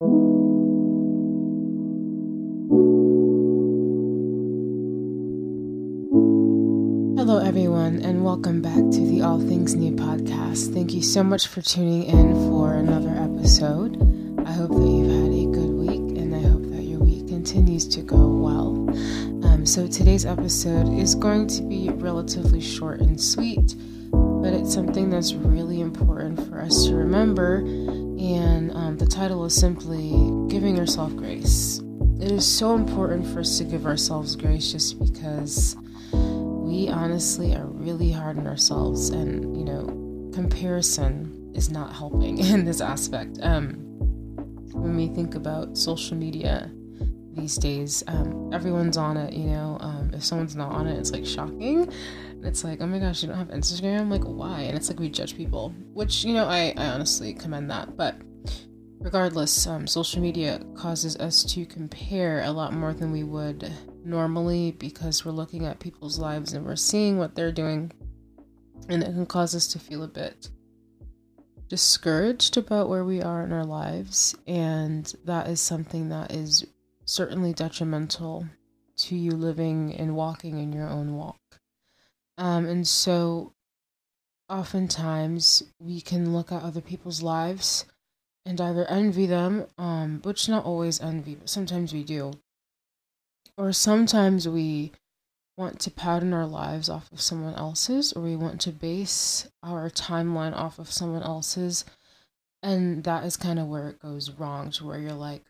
Hello, everyone, and welcome back to the All Things New podcast. Thank you so much for tuning in for another episode. I hope that you've had a good week, and I hope that your week continues to go well. Um, so, today's episode is going to be relatively short and sweet, but it's something that's really important for us to remember. And um, the title is simply Giving Yourself Grace. It is so important for us to give ourselves grace just because we honestly are really hard on ourselves and you know comparison is not helping in this aspect um when we think about social media these days um everyone's on it you know um if someone's not on it it's like shocking it's like oh my gosh you don't have instagram? Like why? And it's like we judge people which you know i i honestly commend that. But regardless um social media causes us to compare a lot more than we would normally because we're looking at people's lives and we're seeing what they're doing, and it can cause us to feel a bit discouraged about where we are in our lives, and that is something that is certainly detrimental to you living and walking in your own walk. Um, and so, oftentimes, we can look at other people's lives and either envy them, um, which not always envy, but sometimes we do, or sometimes we want to pattern our lives off of someone else's, or we want to base our timeline off of someone else's. And that is kind of where it goes wrong, to where you're like,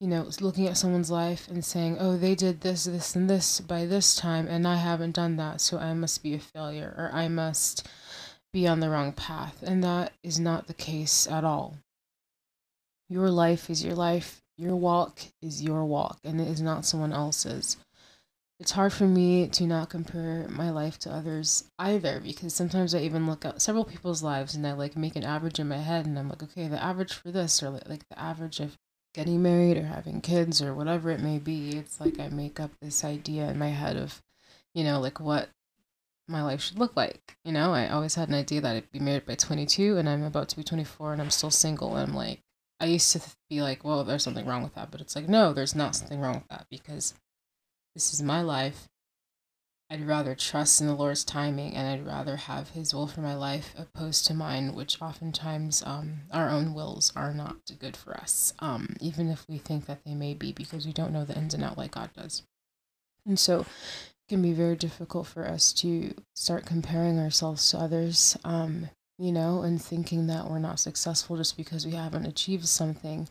you know, looking at someone's life and saying, oh, they did this, this, and this by this time, and I haven't done that, so I must be a failure, or I must be on the wrong path. And that is not the case at all. Your life is your life, your walk is your walk and it is not someone else's. It's hard for me to not compare my life to others either because sometimes I even look at several people's lives and I like make an average in my head and I'm like, okay, the average for this or like the average of getting married or having kids or whatever it may be. It's like I make up this idea in my head of, you know, like what my life should look like. You know, I always had an idea that I'd be married by 22 and I'm about to be 24 and I'm still single and I'm like, I used to be like, well, there's something wrong with that. But it's like, no, there's not something wrong with that because this is my life. I'd rather trust in the Lord's timing and I'd rather have His will for my life opposed to mine, which oftentimes um, our own wills are not good for us, um, even if we think that they may be because we don't know the ins and out like God does. And so it can be very difficult for us to start comparing ourselves to others. Um, you know, and thinking that we're not successful just because we haven't achieved something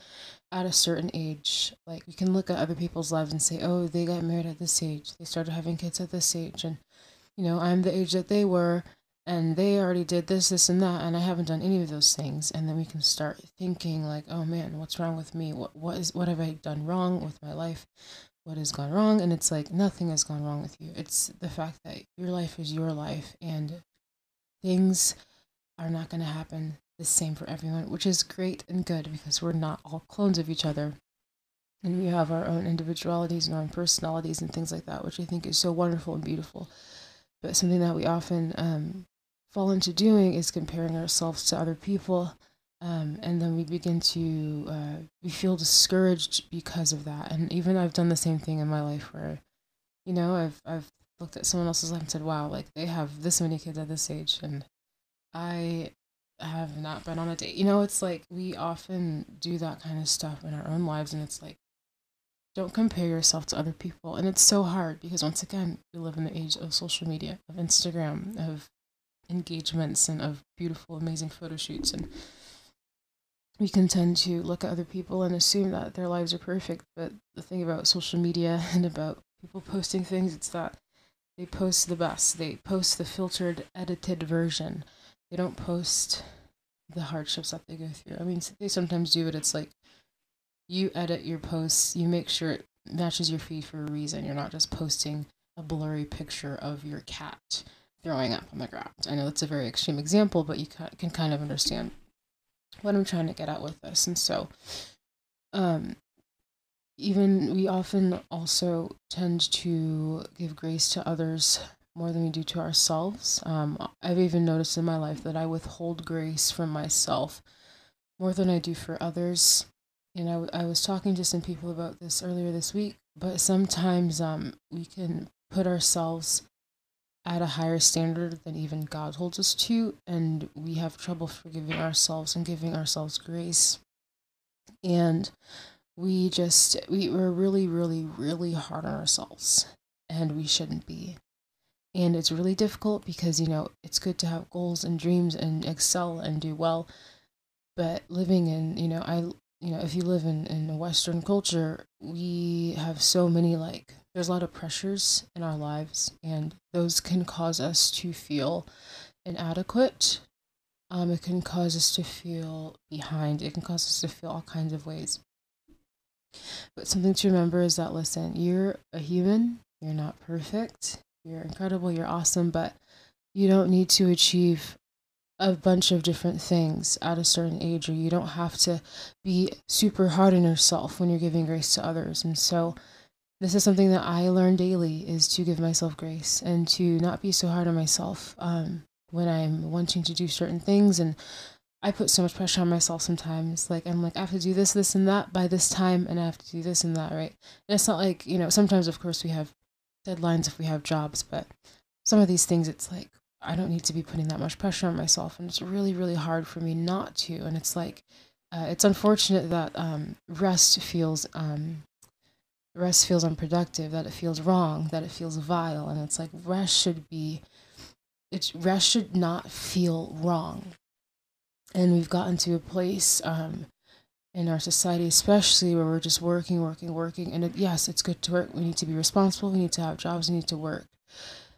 at a certain age. Like, we can look at other people's lives and say, oh, they got married at this age, they started having kids at this age, and, you know, I'm the age that they were, and they already did this, this, and that, and I haven't done any of those things. And then we can start thinking, like, oh man, what's wrong with me? What, what, is, what have I done wrong with my life? What has gone wrong? And it's like, nothing has gone wrong with you. It's the fact that your life is your life, and things are not going to happen the same for everyone, which is great and good because we're not all clones of each other. And we have our own individualities and our own personalities and things like that, which I think is so wonderful and beautiful. But something that we often um, fall into doing is comparing ourselves to other people. Um, and then we begin to uh, we feel discouraged because of that. And even I've done the same thing in my life where, you know, I've I've looked at someone else's life and said, "Wow, like they have this many kids at this age," and I have not been on a date. You know, it's like we often do that kind of stuff in our own lives, and it's like, don't compare yourself to other people. And it's so hard because, once again, we live in the age of social media, of Instagram, of engagements, and of beautiful, amazing photo shoots. And we can tend to look at other people and assume that their lives are perfect. But the thing about social media and about people posting things, it's that they post the best, they post the filtered, edited version they don't post the hardships that they go through. I mean, they sometimes do, but it's like you edit your posts, you make sure it matches your feed for a reason. You're not just posting a blurry picture of your cat throwing up on the ground. I know that's a very extreme example, but you can kind of understand what I'm trying to get at with this. And so, um, even we often also tend to give grace to others more than we do to ourselves. Um, I've even noticed in my life that I withhold grace from myself more than I do for others. you know, I was talking to some people about this earlier this week, but sometimes um, we can put ourselves at a higher standard than even God holds us to, and we have trouble forgiving ourselves and giving ourselves grace. And we just, we, we're really, really, really hard on ourselves, and we shouldn't be. And it's really difficult because, you know, it's good to have goals and dreams and excel and do well. But living in, you know, I, you know, if you live in, in a Western culture, we have so many like there's a lot of pressures in our lives, and those can cause us to feel inadequate. Um, it can cause us to feel behind. It can cause us to feel all kinds of ways. But something to remember is that listen, you're a human, you're not perfect, you're incredible, you're awesome, but you don't need to achieve a bunch of different things at a certain age, or you don't have to be super hard on yourself when you're giving grace to others. And so, this is something that I learn daily is to give myself grace and to not be so hard on myself um, when I'm wanting to do certain things. And I put so much pressure on myself sometimes. Like, I'm like, I have to do this, this, and that by this time, and I have to do this and that, right? And it's not like, you know, sometimes, of course, we have deadlines if we have jobs, but some of these things, it's like, I don't need to be putting that much pressure on myself. And it's really, really hard for me not to. And it's like, uh, it's unfortunate that um, rest feels um, rest feels unproductive, that it feels wrong, that it feels vile. And it's like rest should be, it's rest should not feel wrong. And we've gotten to a place um, in our society, especially where we're just working, working, working. And yes, it's good to work. We need to be responsible. We need to have jobs. We need to work.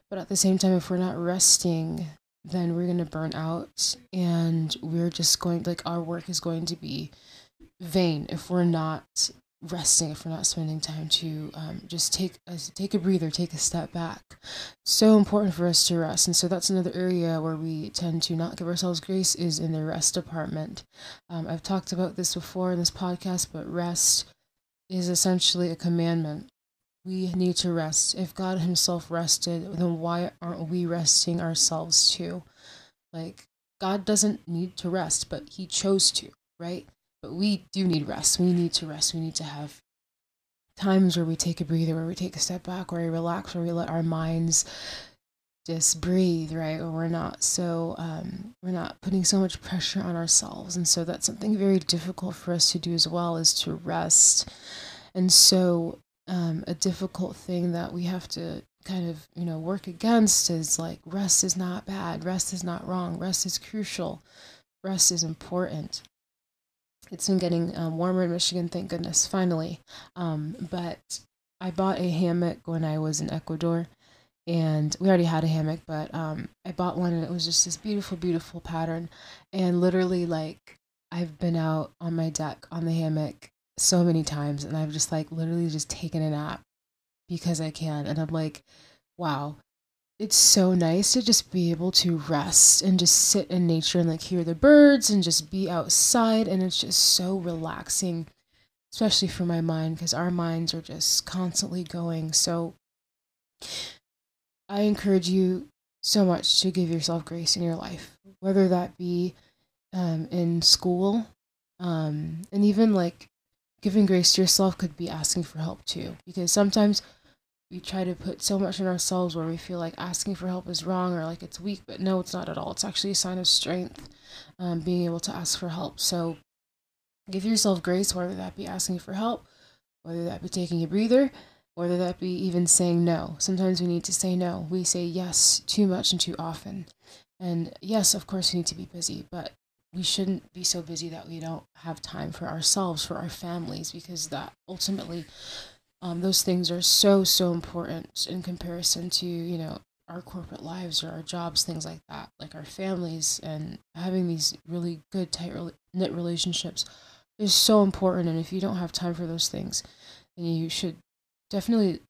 But at the same time, if we're not resting, then we're going to burn out and we're just going, like, our work is going to be vain if we're not resting if we're not spending time to um, just take a, take a breather take a step back. So important for us to rest and so that's another area where we tend to not give ourselves grace is in the rest department. Um, i've talked about this before in this podcast but rest is essentially a commandment. We need to rest. If god himself rested then why aren't we resting ourselves too? Like god doesn't need to rest but he chose to right but we do need rest. We need to rest. We need to have times where we take a breather, where we take a step back, where we relax, where we let our minds just breathe, right? Or we're not so um, we're not putting so much pressure on ourselves, and so that's something very difficult for us to do as well is to rest. And so um, a difficult thing that we have to kind of you know work against is like rest is not bad, rest is not wrong, rest is crucial, rest is important. It's been getting um, warmer in Michigan, thank goodness, finally. Um, but I bought a hammock when I was in Ecuador, and we already had a hammock, but um, I bought one and it was just this beautiful, beautiful pattern. And literally, like, I've been out on my deck on the hammock so many times, and I've just like literally just taken a nap because I can. And I'm like, wow, it's so nice to just be able to rest and just sit in nature and like hear the birds and just be outside and it's just so relaxing especially for my mind because our minds are just constantly going. So i encourage you so much to give yourself grace in your life whether that be um, in school um, and even like giving grace to yourself could be asking for help too because sometimes we try to put so much in ourselves where we feel like asking for help is wrong or like it's weak, but no, it's not at all. It's actually a sign of strength, um, being able to ask for help. So give yourself grace, whether that be asking for help, whether that be taking a breather, whether that be even saying no. Sometimes we need to say no. We say yes too much and too often. And yes, of course, we need to be busy, but we shouldn't be so busy that we don't have time for ourselves, for our families, because that ultimately um, those things are so so important in comparison to you know our corporate lives or our jobs things like that like our families and having these really good tight knit relationships is so important. And if you don't have time for those things then you should definitely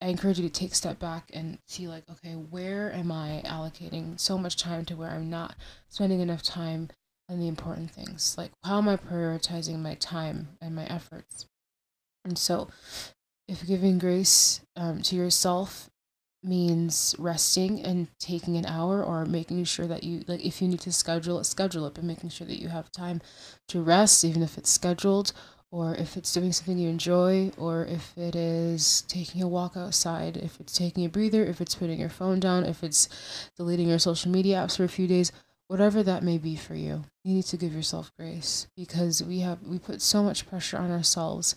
i encourage you to take a step back and see like okay where am i allocating so much time to where i'm not spending enough time on the important things? Like how am i prioritizing my time and my efforts? And so if giving grace um, to yourself means resting and taking an hour or making sure that you like if you need to schedule it schedule it but making sure that you have time to rest even if it's scheduled or if it's doing something you enjoy, or if it is taking a walk outside, if it's taking a breather, if it's putting your phone down, if it's deleting your social media apps for a few days, whatever that may be for you, you need to give yourself grace because we have we put so much pressure on ourselves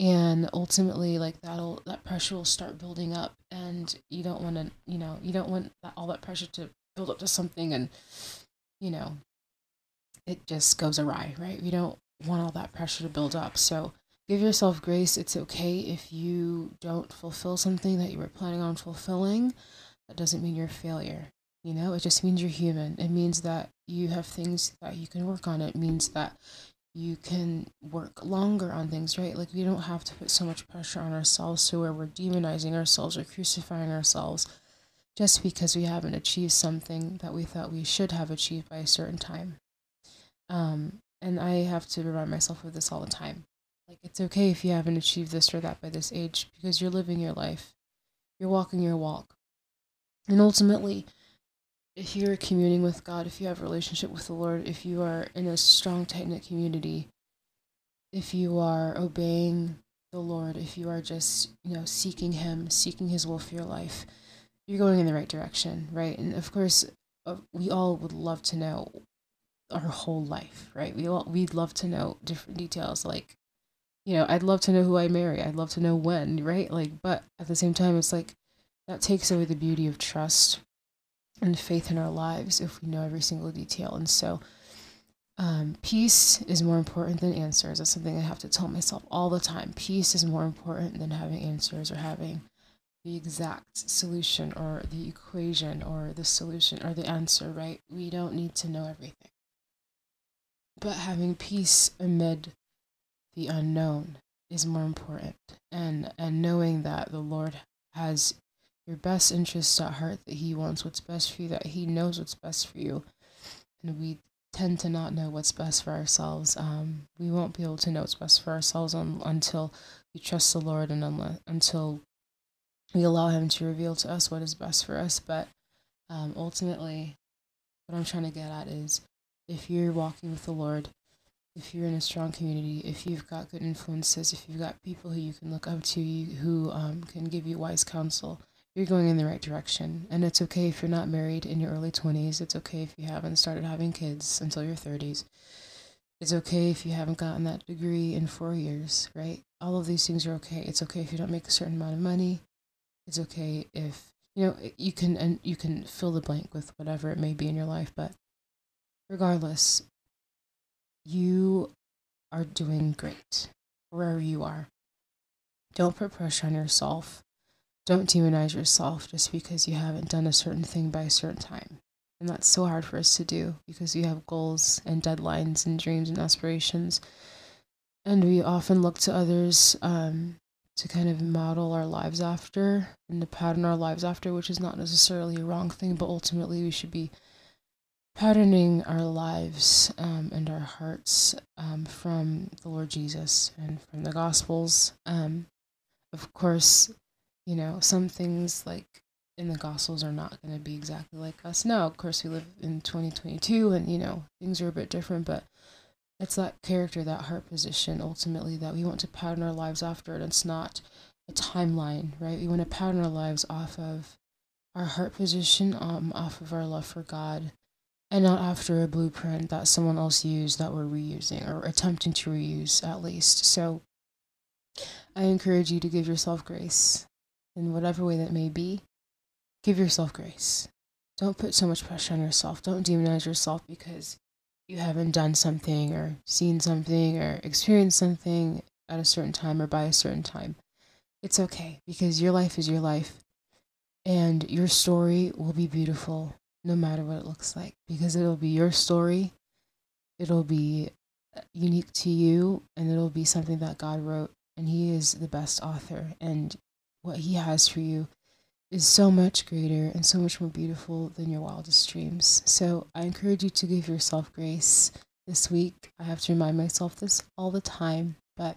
and ultimately like that'll that pressure will start building up and you don't want to you know you don't want that, all that pressure to build up to something and you know it just goes awry right? You don't want all that pressure to build up. So give yourself grace. It's okay if you don't fulfill something that you were planning on fulfilling. That doesn't mean you're a failure you know, it just means you're human. It means that you have things that you can work on. It means that you can work longer on things, right? Like we don't have to put so much pressure on ourselves to where we're demonizing ourselves or crucifying ourselves just because we haven't achieved something that we thought we should have achieved by a certain time. Um, and I have to remind myself of this all the time. Like it's okay if you haven't achieved this or that by this age because you're living your life. You're walking your walk. And ultimately, if you're communing with God, if you have a relationship with the Lord, if you are in a strong, tight knit community, if you are obeying the Lord, if you are just, you know, seeking Him, seeking His will for your life, you're going in the right direction, right? And of course, uh, we all would love to know our whole life, right? We all, we'd love to know different details, like, you know, I'd love to know who I marry. I'd love to know when, right? Like, but at the same time, it's like that takes away the beauty of trust and faith in our lives if we know every single detail. And so, um, peace is more important than answers. That's something I have to tell myself all the time. Peace is more important than having answers or having the exact solution or the equation or the solution or the answer, right? We don't need to know everything. But having peace amid the unknown is more important and and knowing that the Lord has your best interests at heart, that He wants what's best for you, that He knows what's best for you. And we tend to not know what's best for ourselves. Um, we won't be able to know what's best for ourselves un- until we trust the Lord and unle- until we allow Him to reveal to us what is best for us. But um, ultimately, what I'm trying to get at is if you're walking with the Lord, if you're in a strong community, if you've got good influences, if you've got people who you can look up to, you, who um, can give you wise counsel, you're going in the right direction. And it's okay if you're not married in your early 20s. It's okay if you haven't started having kids until your 30s. It's okay if you haven't gotten that degree in four years, right? All of these things are okay. It's okay if you don't make a certain amount of money. It's okay if, you know, you can, and you can fill the blank with whatever it may be in your life. But regardless, you are doing great wherever you are. Don't put pressure on yourself don't demonize yourself just because you haven't done a certain thing by a certain time. And that's so hard for us to do because we have goals and deadlines and dreams and aspirations. And we often look to others um, to kind of model our lives after and to pattern our lives after, which is not necessarily a wrong thing, but ultimately we should be patterning our lives um, and our hearts um, from the Lord Jesus and from the Gospels. Um, of course, you know, some things like in the Gospels are not going to be exactly like us. Now, of course, we live in 2022 and, you know, things are a bit different, but it's that character, that heart position ultimately that we want to pattern our lives after. And it's not a timeline, right? We want to pattern our lives off of our heart position, um, off of our love for God, and not after a blueprint that someone else used that we're reusing or attempting to reuse at least. So I encourage you to give yourself grace in whatever way that may be, give yourself grace. Don't put so much pressure on yourself. Don't demonize yourself because you haven't done something or seen something or experienced something at a certain time or by a certain time. It's okay because your life is your life and your story will be beautiful no matter what it looks like because it'll be your story. It'll be uh, unique to you and it'll be something that God wrote and he is the best author and what He has for you is so much greater and so much more beautiful than your wildest dreams. So I encourage you to give yourself grace this week. I have to remind myself this all the time, but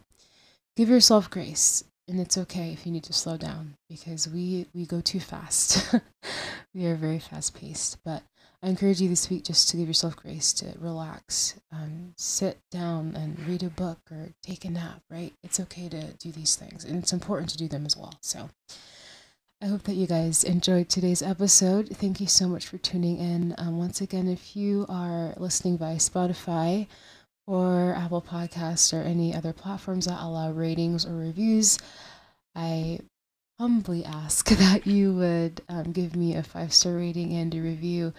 give yourself grace. And it's okay if you need to slow down because we we go too fast. we are very fast paced, but I encourage you this week just to give yourself grace to relax, um, sit down and read a book or take a nap, right? It's okay to do these things and it's important to do them as well. So I hope that you guys enjoyed today's episode. Thank you so much for tuning in. Um, once again, if you are listening by Spotify or Apple Podcasts or any other platforms that allow ratings or reviews, I humbly ask that you would um, give me a five star rating and a review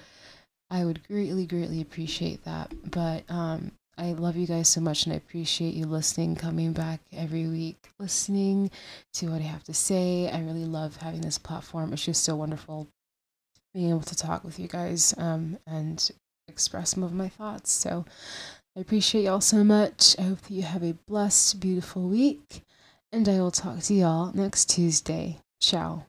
I would greatly, greatly appreciate that. But um, I love you guys so much and I appreciate you listening, coming back every week, listening to what I have to say. I really love having this platform. It's just so wonderful being able to talk with you guys um, and express some of my thoughts. So I appreciate y'all so much. I hope that you have a blessed, beautiful week. And I will talk to y'all next Tuesday. Ciao.